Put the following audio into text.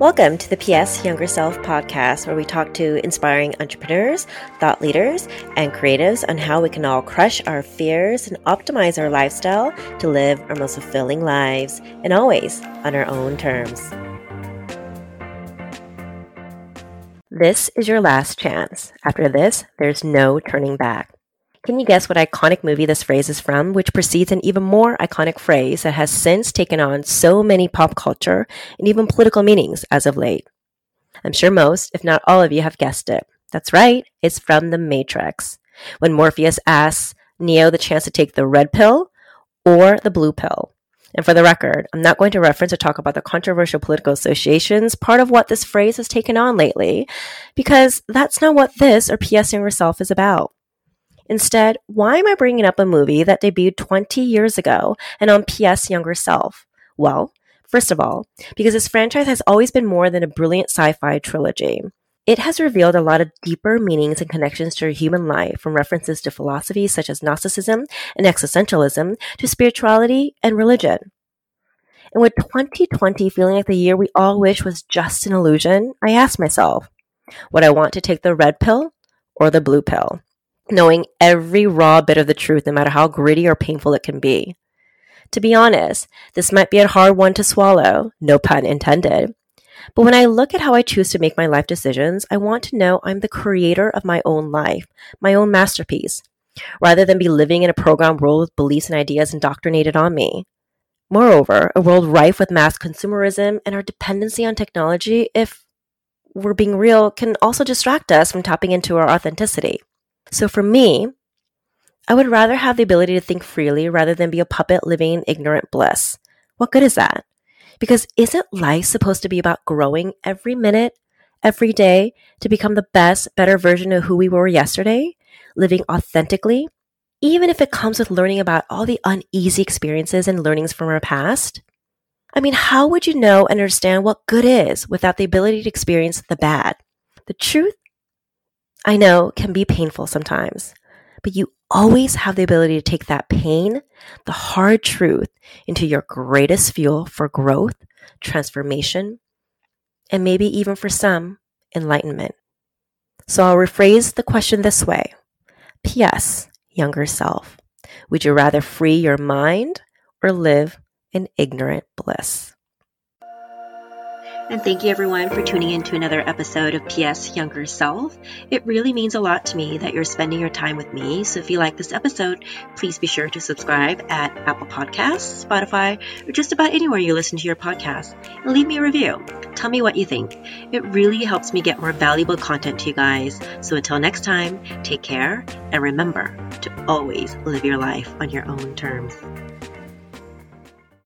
Welcome to the PS Younger Self podcast, where we talk to inspiring entrepreneurs, thought leaders, and creatives on how we can all crush our fears and optimize our lifestyle to live our most fulfilling lives, and always on our own terms. This is your last chance. After this, there's no turning back. Can you guess what iconic movie this phrase is from, which precedes an even more iconic phrase that has since taken on so many pop culture and even political meanings as of late? I'm sure most, if not all of you, have guessed it. That's right, it's from The Matrix. When Morpheus asks Neo the chance to take the red pill or the blue pill. And for the record, I'm not going to reference or talk about the controversial political associations, part of what this phrase has taken on lately, because that's not what this or PS Younger Self is about. Instead, why am I bringing up a movie that debuted 20 years ago and on PS Younger Self? Well, first of all, because this franchise has always been more than a brilliant sci fi trilogy. It has revealed a lot of deeper meanings and connections to human life, from references to philosophies such as Gnosticism and existentialism to spirituality and religion. And with 2020 feeling like the year we all wish was just an illusion, I asked myself, would I want to take the red pill or the blue pill? Knowing every raw bit of the truth, no matter how gritty or painful it can be. To be honest, this might be a hard one to swallow, no pun intended. But when I look at how I choose to make my life decisions, I want to know I'm the creator of my own life, my own masterpiece, rather than be living in a programmed world with beliefs and ideas indoctrinated on me. Moreover, a world rife with mass consumerism and our dependency on technology, if we're being real, can also distract us from tapping into our authenticity. So for me, I would rather have the ability to think freely rather than be a puppet living in ignorant bliss. What good is that? Because isn't life supposed to be about growing every minute, every day to become the best, better version of who we were yesterday, living authentically, even if it comes with learning about all the uneasy experiences and learnings from our past? I mean, how would you know and understand what good is without the ability to experience the bad? The truth I know can be painful sometimes, but you always have the ability to take that pain, the hard truth, into your greatest fuel for growth, transformation, and maybe even for some, enlightenment. So I'll rephrase the question this way P.S. Younger self, would you rather free your mind or live in ignorant bliss? And thank you everyone for tuning in to another episode of PS Younger Self. It really means a lot to me that you're spending your time with me. So if you like this episode, please be sure to subscribe at Apple Podcasts, Spotify, or just about anywhere you listen to your podcast and leave me a review. Tell me what you think. It really helps me get more valuable content to you guys. So until next time, take care and remember to always live your life on your own terms.